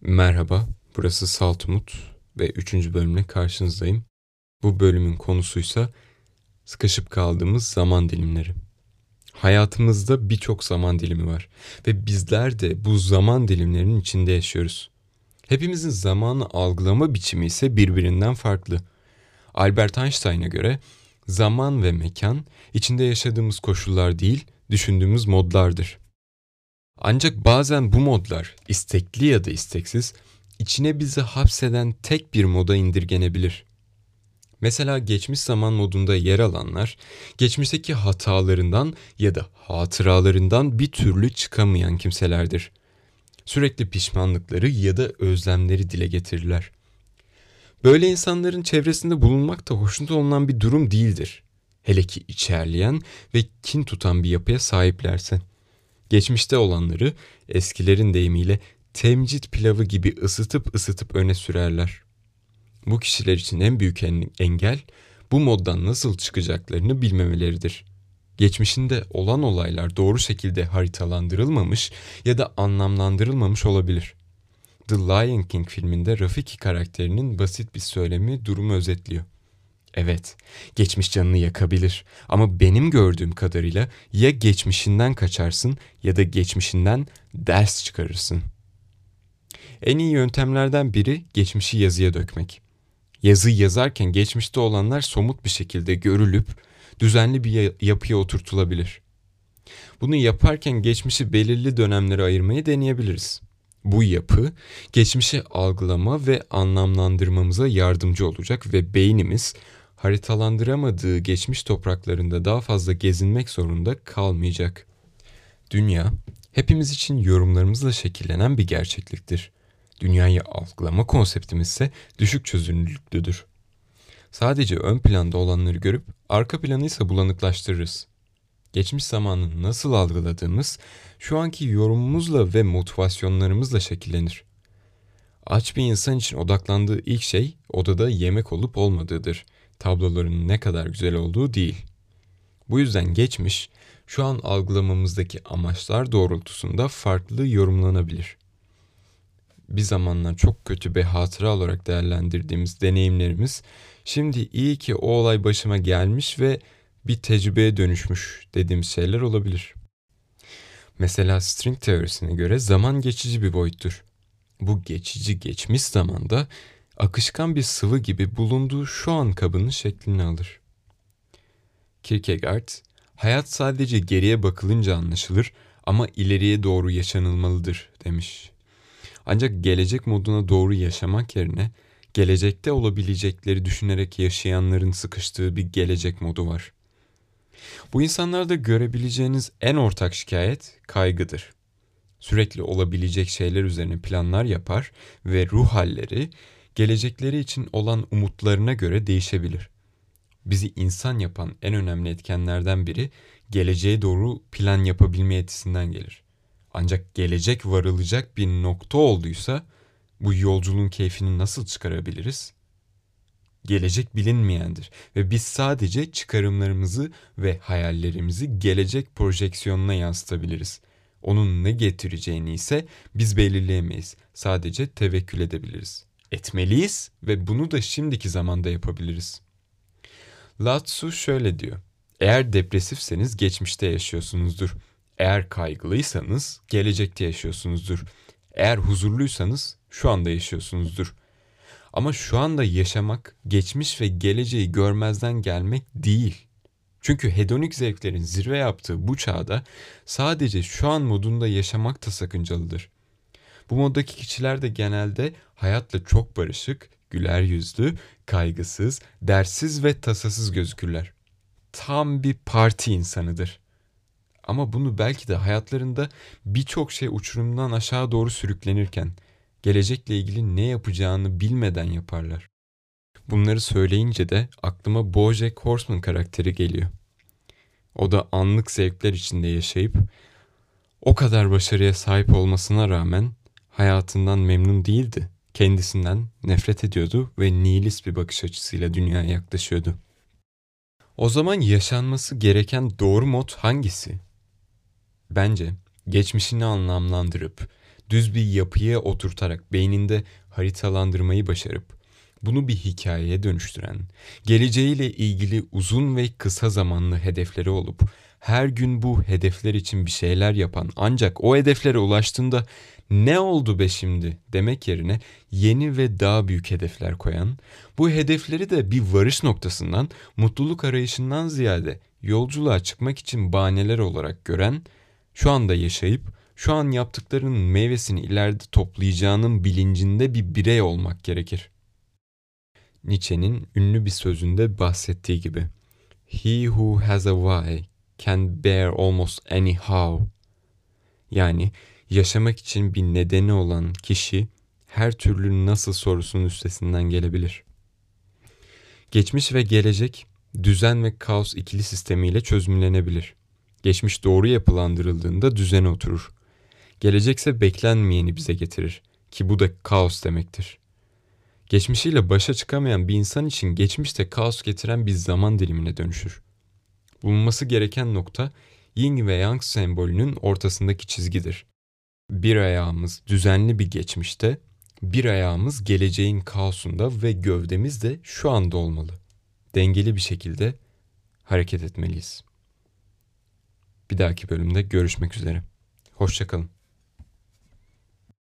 Merhaba, burası Salt Umut ve 3. bölümle karşınızdayım. Bu bölümün konusuysa sıkışıp kaldığımız zaman dilimleri. Hayatımızda birçok zaman dilimi var ve bizler de bu zaman dilimlerinin içinde yaşıyoruz. Hepimizin zamanı algılama biçimi ise birbirinden farklı. Albert Einstein'a göre zaman ve mekan içinde yaşadığımız koşullar değil, düşündüğümüz modlardır. Ancak bazen bu modlar istekli ya da isteksiz içine bizi hapseden tek bir moda indirgenebilir. Mesela geçmiş zaman modunda yer alanlar geçmişteki hatalarından ya da hatıralarından bir türlü çıkamayan kimselerdir. Sürekli pişmanlıkları ya da özlemleri dile getirirler. Böyle insanların çevresinde bulunmak da hoşnut olunan bir durum değildir. Hele ki içerleyen ve kin tutan bir yapıya sahiplerse. Geçmişte olanları eskilerin deyimiyle temcit pilavı gibi ısıtıp ısıtıp öne sürerler. Bu kişiler için en büyük engel bu moddan nasıl çıkacaklarını bilmemeleridir. Geçmişinde olan olaylar doğru şekilde haritalandırılmamış ya da anlamlandırılmamış olabilir. The Lion King filminde Rafiki karakterinin basit bir söylemi durumu özetliyor. Evet, geçmiş canını yakabilir ama benim gördüğüm kadarıyla ya geçmişinden kaçarsın ya da geçmişinden ders çıkarırsın. En iyi yöntemlerden biri geçmişi yazıya dökmek. Yazı yazarken geçmişte olanlar somut bir şekilde görülüp düzenli bir yapıya oturtulabilir. Bunu yaparken geçmişi belirli dönemlere ayırmayı deneyebiliriz. Bu yapı geçmişi algılama ve anlamlandırmamıza yardımcı olacak ve beynimiz haritalandıramadığı geçmiş topraklarında daha fazla gezinmek zorunda kalmayacak. Dünya, hepimiz için yorumlarımızla şekillenen bir gerçekliktir. Dünyayı algılama konseptimiz ise düşük çözünürlüklüdür. Sadece ön planda olanları görüp arka planı ise bulanıklaştırırız. Geçmiş zamanı nasıl algıladığımız şu anki yorumumuzla ve motivasyonlarımızla şekillenir. Aç bir insan için odaklandığı ilk şey odada yemek olup olmadığıdır tabloların ne kadar güzel olduğu değil. Bu yüzden geçmiş şu an algılamamızdaki amaçlar doğrultusunda farklı yorumlanabilir. Bir zamanlar çok kötü bir hatıra olarak değerlendirdiğimiz deneyimlerimiz şimdi iyi ki o olay başıma gelmiş ve bir tecrübeye dönüşmüş dediğimiz şeyler olabilir. Mesela string teorisine göre zaman geçici bir boyuttur. Bu geçici geçmiş zamanda akışkan bir sıvı gibi bulunduğu şu an kabının şeklini alır. Kierkegaard, hayat sadece geriye bakılınca anlaşılır ama ileriye doğru yaşanılmalıdır demiş. Ancak gelecek moduna doğru yaşamak yerine gelecekte olabilecekleri düşünerek yaşayanların sıkıştığı bir gelecek modu var. Bu insanlarda görebileceğiniz en ortak şikayet kaygıdır. Sürekli olabilecek şeyler üzerine planlar yapar ve ruh halleri gelecekleri için olan umutlarına göre değişebilir. Bizi insan yapan en önemli etkenlerden biri geleceğe doğru plan yapabilme yetisinden gelir. Ancak gelecek varılacak bir nokta olduysa bu yolculuğun keyfini nasıl çıkarabiliriz? Gelecek bilinmeyendir ve biz sadece çıkarımlarımızı ve hayallerimizi gelecek projeksiyonuna yansıtabiliriz. Onun ne getireceğini ise biz belirleyemeyiz. Sadece tevekkül edebiliriz etmeliyiz ve bunu da şimdiki zamanda yapabiliriz. Lao şöyle diyor. Eğer depresifseniz geçmişte yaşıyorsunuzdur. Eğer kaygılıysanız gelecekte yaşıyorsunuzdur. Eğer huzurluysanız şu anda yaşıyorsunuzdur. Ama şu anda yaşamak geçmiş ve geleceği görmezden gelmek değil. Çünkü hedonik zevklerin zirve yaptığı bu çağda sadece şu an modunda yaşamak da sakıncalıdır. Bu moddaki kişiler de genelde hayatla çok barışık, güler yüzlü, kaygısız, dersiz ve tasasız gözükürler. Tam bir parti insanıdır. Ama bunu belki de hayatlarında birçok şey uçurumdan aşağı doğru sürüklenirken, gelecekle ilgili ne yapacağını bilmeden yaparlar. Bunları söyleyince de aklıma Bojack Horseman karakteri geliyor. O da anlık zevkler içinde yaşayıp o kadar başarıya sahip olmasına rağmen hayatından memnun değildi. Kendisinden nefret ediyordu ve nihilist bir bakış açısıyla dünyaya yaklaşıyordu. O zaman yaşanması gereken doğru mod hangisi? Bence geçmişini anlamlandırıp düz bir yapıya oturtarak beyninde haritalandırmayı başarıp bunu bir hikayeye dönüştüren, geleceğiyle ilgili uzun ve kısa zamanlı hedefleri olup her gün bu hedefler için bir şeyler yapan ancak o hedeflere ulaştığında ne oldu be şimdi? demek yerine yeni ve daha büyük hedefler koyan, bu hedefleri de bir varış noktasından, mutluluk arayışından ziyade yolculuğa çıkmak için bahaneler olarak gören, şu anda yaşayıp şu an yaptıklarının meyvesini ileride toplayacağının bilincinde bir birey olmak gerekir. Nietzsche'nin ünlü bir sözünde bahsettiği gibi, He who has a why can bear almost any how. Yani yaşamak için bir nedeni olan kişi her türlü nasıl sorusunun üstesinden gelebilir. Geçmiş ve gelecek düzen ve kaos ikili sistemiyle çözümlenebilir. Geçmiş doğru yapılandırıldığında düzene oturur. Gelecekse beklenmeyeni bize getirir ki bu da kaos demektir. Geçmişiyle başa çıkamayan bir insan için geçmişte kaos getiren bir zaman dilimine dönüşür. Bulunması gereken nokta yin ve yang sembolünün ortasındaki çizgidir. Bir ayağımız düzenli bir geçmişte, bir ayağımız geleceğin kaosunda ve gövdemiz de şu anda olmalı. Dengeli bir şekilde hareket etmeliyiz. Bir dahaki bölümde görüşmek üzere. Hoşçakalın.